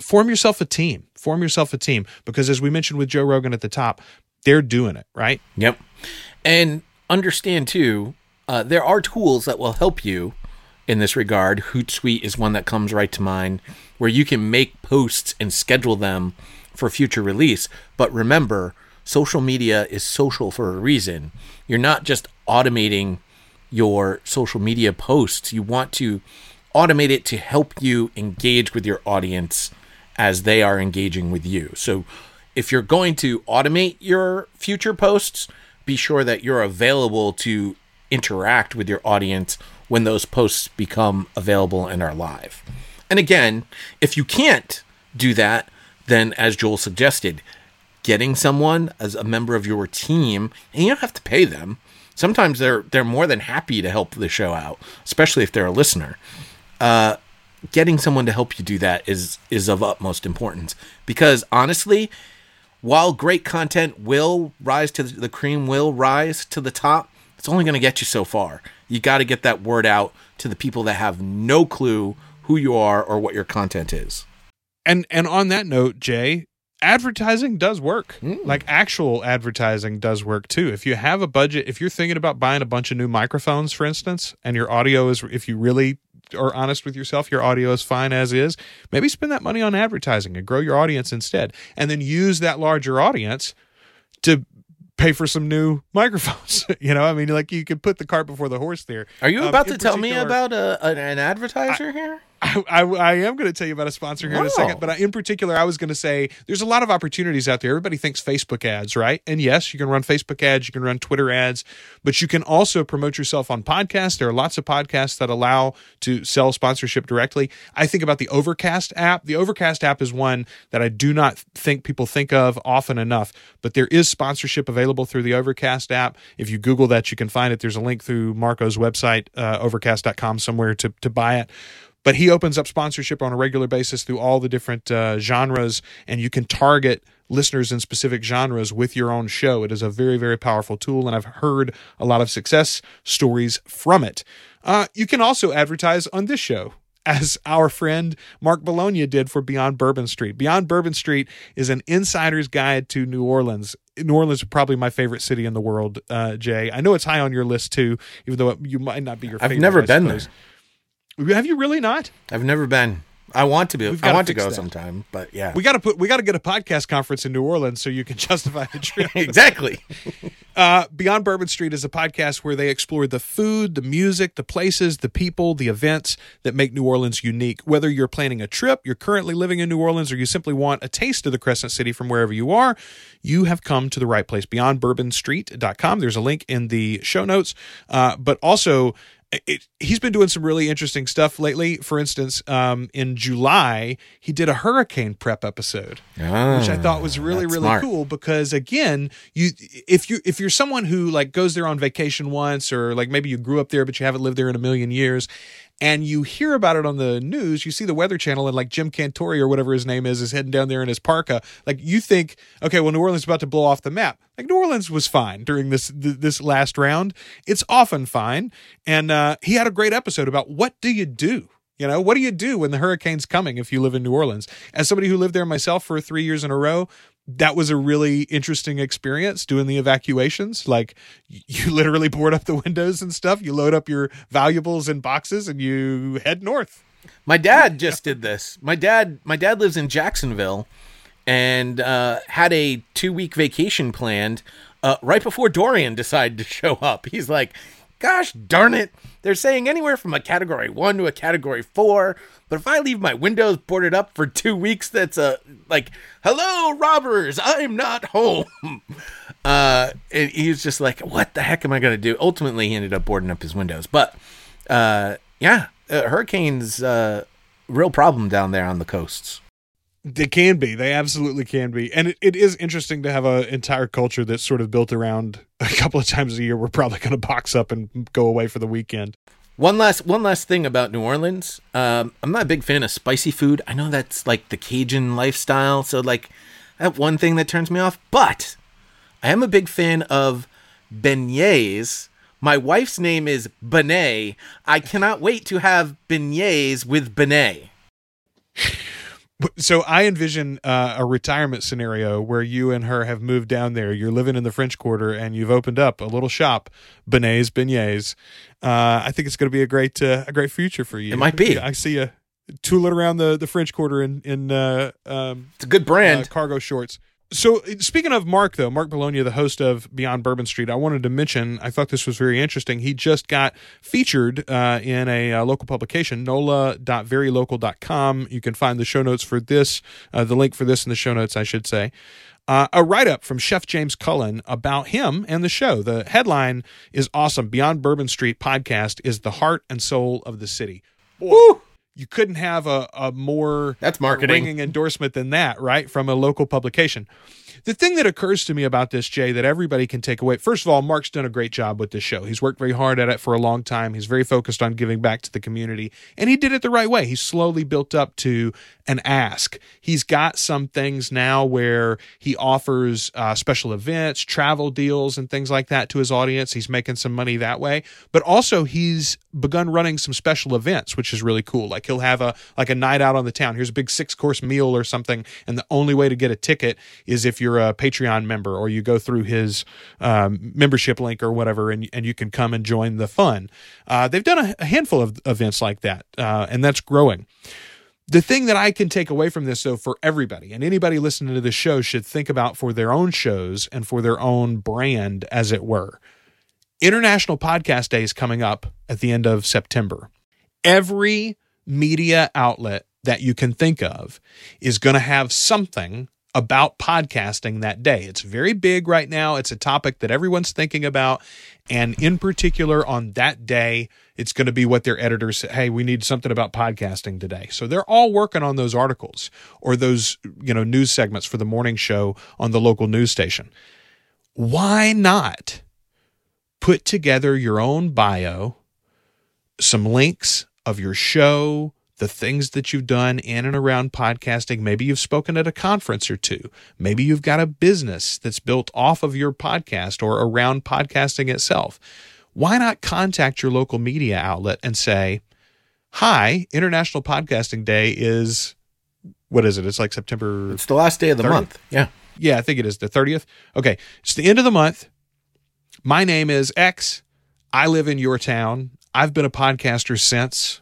form yourself a team. Form yourself a team because, as we mentioned with Joe Rogan at the top, they're doing it right. Yep. And understand too, uh, there are tools that will help you in this regard. Hootsuite is one that comes right to mind where you can make posts and schedule them for future release. But remember, social media is social for a reason. You're not just automating your social media posts. You want to automate it to help you engage with your audience as they are engaging with you. So if you're going to automate your future posts, be sure that you're available to interact with your audience when those posts become available and are live. And again, if you can't do that, then as Joel suggested, getting someone as a member of your team, and you don't have to pay them. Sometimes they're they're more than happy to help the show out, especially if they're a listener. Uh, getting someone to help you do that is is of utmost importance because honestly, while great content will rise to the, the cream will rise to the top, it's only going to get you so far. You got to get that word out to the people that have no clue who you are or what your content is. And and on that note, Jay, advertising does work. Like actual advertising does work too. If you have a budget, if you're thinking about buying a bunch of new microphones, for instance, and your audio is if you really are honest with yourself, your audio is fine as is, maybe spend that money on advertising and grow your audience instead. And then use that larger audience to pay for some new microphones. [laughs] you know, I mean like you could put the cart before the horse there. Are you Um, about to tell me about a, an, an advertiser here? I, I, I am going to tell you about a sponsor here in a second, but I, in particular, I was going to say there's a lot of opportunities out there. Everybody thinks Facebook ads, right? And yes, you can run Facebook ads, you can run Twitter ads, but you can also promote yourself on podcasts. There are lots of podcasts that allow to sell sponsorship directly. I think about the Overcast app. The Overcast app is one that I do not think people think of often enough, but there is sponsorship available through the Overcast app. If you Google that, you can find it. There's a link through Marco's website, uh, overcast.com, somewhere to, to buy it but he opens up sponsorship on a regular basis through all the different uh, genres and you can target listeners in specific genres with your own show it is a very very powerful tool and i've heard a lot of success stories from it uh, you can also advertise on this show [laughs] as our friend Mark Bologna did for Beyond Bourbon Street. Beyond Bourbon Street is an insider's guide to New Orleans. New Orleans is probably my favorite city in the world, uh, Jay. I know it's high on your list too, even though it, you might not be your favorite. I've never I been suppose. Have you really not? I've never been. I want to be. I want to go that. sometime, but yeah, We got to put we got to get a podcast conference in New Orleans so you can [laughs] justify the trip. [laughs] exactly. [laughs] Uh, Beyond Bourbon Street is a podcast where they explore the food, the music, the places, the people, the events that make New Orleans unique. Whether you're planning a trip, you're currently living in New Orleans, or you simply want a taste of the Crescent City from wherever you are, you have come to the right place. BeyondBourbonStreet.com. There's a link in the show notes. Uh, but also, it, he's been doing some really interesting stuff lately. For instance, um, in July, he did a hurricane prep episode which I thought was really Ah, really smart. cool because again, you if you if you're someone who like goes there on vacation once or like maybe you grew up there but you haven't lived there in a million years and you hear about it on the news, you see the Weather Channel and like Jim Cantore or whatever his name is is heading down there in his parka. Like you think, okay, well New Orleans is about to blow off the map. Like New Orleans was fine during this th- this last round. It's often fine, and uh, he had a great episode about what do you do you know, what do you do when the hurricane's coming if you live in New Orleans? As somebody who lived there myself for three years in a row, that was a really interesting experience doing the evacuations. Like, [laughs] you literally board up the windows and stuff, you load up your valuables in boxes, and you head north. My dad just did this. My dad, my dad lives in Jacksonville, and uh, had a two week vacation planned uh, right before Dorian decided to [laughs] show up. He's like, "Gosh darn it! They're saying anywhere from a category one to a category four, but if I leave my windows boarded up for two weeks, that's a like, hello robbers, I'm not home." [laughs] Uh, and he was just like, "What the heck am I gonna do?" Ultimately, he ended up boarding up his windows, but uh, yeah, uh, hurricanes, uh, real problem down there on the coasts. They can be. They absolutely can be. And it, it is interesting to have an entire culture that's sort of built around [laughs] a couple of times a year. We're probably going to box up and go away for the weekend. One last one last thing about New Orleans. Um, I'm not a big fan of spicy food. I know that's like the Cajun lifestyle, so like that one thing that turns me off. But I am a big fan of beignets. My wife's name is Benet. I cannot wait to have beignets with Benet. [laughs] So I envision uh, a retirement scenario where you and her have moved down there. You're living in the French Quarter, and you've opened up a little shop, Benet's Beignets. Uh, I think it's going to be a great, uh, a great future for you. It might be. I see you tooling around the, the French Quarter in in uh, um, It's a good brand. uh, cargo shorts. So, speaking of Mark, though, Mark Bologna, the host of Beyond Bourbon Street, I wanted to mention, I thought this was very interesting. He just got featured uh, in a uh, local publication, nola.verylocal.com. You can find the show notes for this, uh, the link for this in the show notes, I should say. Uh, a write up from Chef James Cullen about him and the show. The headline is awesome. Beyond Bourbon Street podcast is the heart and soul of the city. Boy, you couldn't have a, a more That's marketing. ringing endorsement than that, right? From a local publication. The thing that occurs to me about this, Jay, that everybody can take away. First of all, Mark's done a great job with this show. He's worked very hard at it for a long time. He's very focused on giving back to the community, and he did it the right way. He slowly built up to an ask. He's got some things now where he offers uh, special events, travel deals, and things like that to his audience. He's making some money that way, but also he's begun running some special events, which is really cool. Like he'll have a like a night out on the town. Here's a big six course meal or something, and the only way to get a ticket is if you're a Patreon member or you go through his um, membership link or whatever, and and you can come and join the fun. Uh, they've done a, a handful of events like that, uh, and that's growing. The thing that I can take away from this, though, for everybody and anybody listening to this show should think about for their own shows and for their own brand, as it were. International Podcast Day is coming up at the end of September. Every media outlet that you can think of is going to have something about podcasting that day. It's very big right now. It's a topic that everyone's thinking about. And in particular, on that day, it's going to be what their editors say. Hey, we need something about podcasting today. So they're all working on those articles or those, you know, news segments for the morning show on the local news station. Why not put together your own bio, some links of your show, the things that you've done in and around podcasting. Maybe you've spoken at a conference or two. Maybe you've got a business that's built off of your podcast or around podcasting itself. Why not contact your local media outlet and say, Hi, International Podcasting Day is what is it? It's like September It's the last day of the 30th? month. Yeah. yeah, I think it is the 30th. Okay. It's the end of the month. My name is X. I live in your town. I've been a podcaster since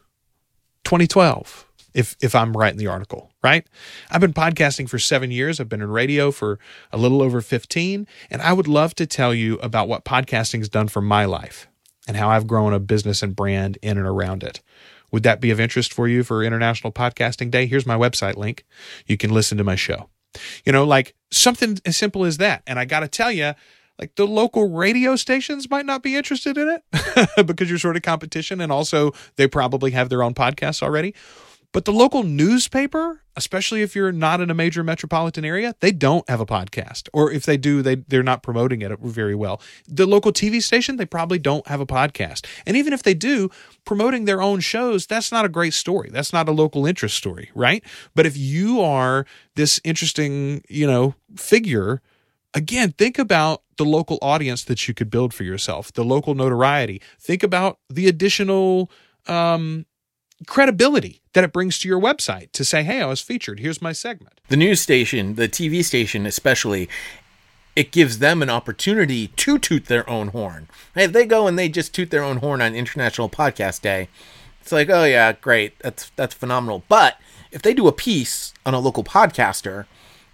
2012. if if I'm writing the article, right? I've been podcasting for 7 years, I've been in radio for a little over 15, and I would love to tell you about what podcasting's done for my life and how I've grown a business and brand in and around it. Would that be of interest for you for International Podcasting Day? Here's my website link. You can listen to my show. You know, like something as simple as that. And I got to tell you, like the local radio stations might not be interested in it [laughs] because you're sort of competition and also they probably have their own podcasts already. But the local newspaper, especially if you're not in a major metropolitan area, they don't have a podcast. Or if they do, they they're not promoting it very well. The local TV station, they probably don't have a podcast. And even if they do, promoting their own shows, that's not a great story. That's not a local interest story, right? But if you are this interesting, you know, figure again, think about the local audience that you could build for yourself, the local notoriety. Think about the additional um, credibility that it brings to your website to say, hey, I was featured. Here's my segment. The news station, the TV station especially, it gives them an opportunity to toot their own horn. Hey, they go and they just toot their own horn on International Podcast Day, it's like, oh yeah, great, that's that's phenomenal. But if they do a piece on a local podcaster,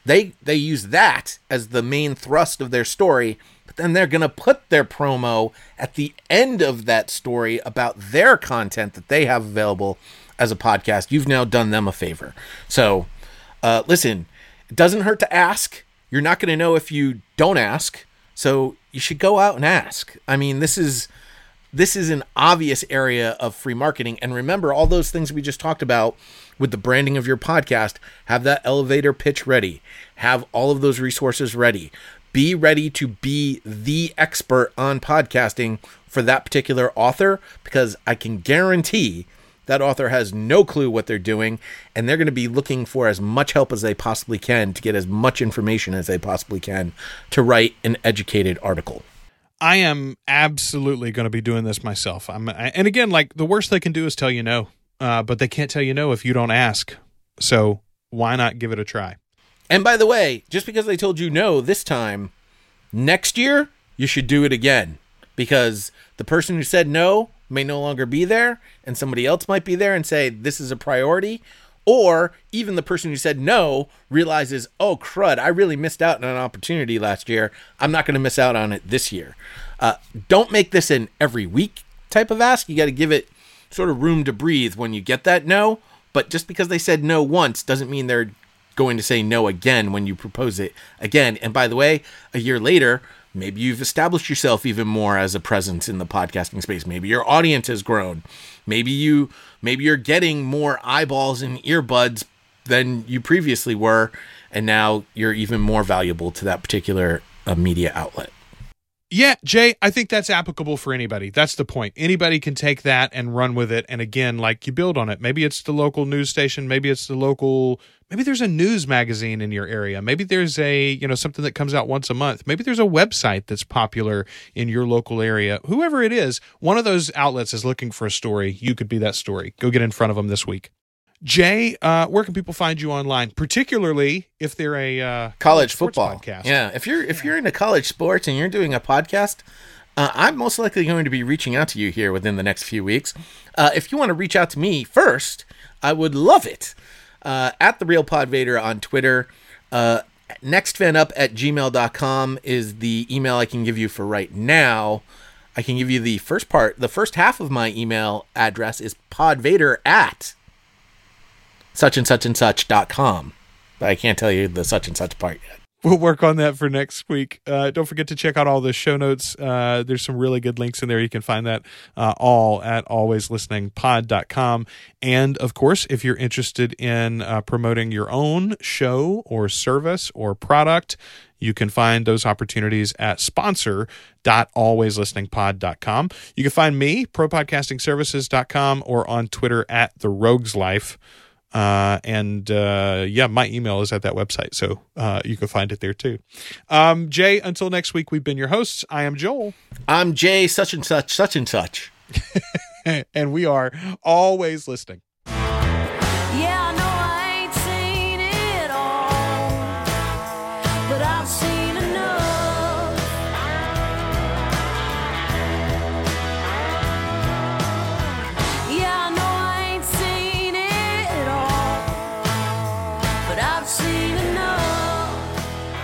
they they use that as the main thrust of their story but then they're going to put their promo at the end of that story about their content that they have available as a podcast. You've now done them a favor. So uh, listen it doesn't hurt to ask. You're not going to know if you don't ask so you should go out and ask. I mean this is this is an obvious area of free marketing and remember all those things we just talked about with the branding of your podcast, have that elevator pitch ready, have all of those resources ready. Be ready to be the expert on podcasting for that particular author because I can guarantee that author has no clue what they're doing and they're going to be looking for as much help as they possibly can to get as much information as they possibly can to write an educated article. I am absolutely going to be doing this myself. I'm, and again, like the worst they can do is tell you no uh, but they can't tell you no if you don't ask. So why not give it a try? And by the way, just because they told you no this time, next year you should do it again because the person who said no may no longer be there and somebody else might be there and say this is a priority or even the person who said no realizes oh crud i really missed out on an opportunity last year i'm not going to miss out on it this year uh, don't make this an every week type of ask you got to give it sort of room to breathe when you get that no. But just because they said no once doesn't mean they're going to say no again when you propose it again. And by the way, a year later, maybe you've established yourself even more as a presence in the podcasting space. Maybe your audience has grown. Maybe you maybe you're getting more eyeballs and earbuds than you previously were and now you're even more valuable to that particular uh, media outlet. Yeah, Jay, I think that's applicable for anybody. That's the point. Anybody can take that and run with it. And again, like you build on it. Maybe it's the local news station. Maybe it's the local, maybe there's a news magazine in your area. Maybe there's a, you know, something that comes out once a month. Maybe there's a website that's popular in your local area. Whoever it is, one of those outlets is looking for a story. You could be that story. Go get in front of them this week. Jay, uh, where can people find you online, particularly if they're a uh, college football podcast? Yeah, if you're if you're into college sports and you're doing a podcast, uh, I'm most likely going to be reaching out to you here within the next few weeks. Uh, if you want to reach out to me first, I would love it. Uh, at the real Podvader on Twitter. Uh, nextfanup at gmail.com is the email I can give you for right now. I can give you the first part. The first half of my email address is podvader at such and such and such dot com. But I can't tell you the such and such part yet. We'll work on that for next week. Uh, don't forget to check out all the show notes. Uh, there's some really good links in there. You can find that uh, all at alwayslisteningpod.com. And of course, if you're interested in uh, promoting your own show or service or product, you can find those opportunities at sponsor.alwayslisteningpod.com. You can find me, propodcastingservices.com, or on Twitter at the Rogues Life. Uh, and uh, yeah, my email is at that website, so uh, you can find it there too. Um, Jay, until next week, we've been your hosts. I am Joel. I'm Jay, such and such, such and such. [laughs] and we are always listening.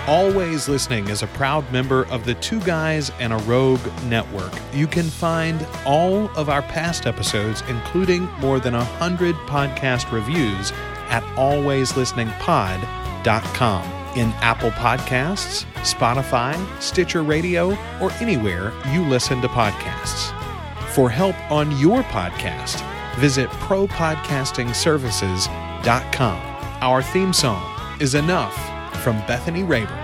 Always Listening is a proud member of the Two Guys and a Rogue network. You can find all of our past episodes, including more than 100 podcast reviews, at alwayslisteningpod.com in Apple Podcasts, Spotify, Stitcher Radio, or anywhere you listen to podcasts. For help on your podcast, visit propodcastingservices.com. Our theme song is Enough from Bethany Rayburn.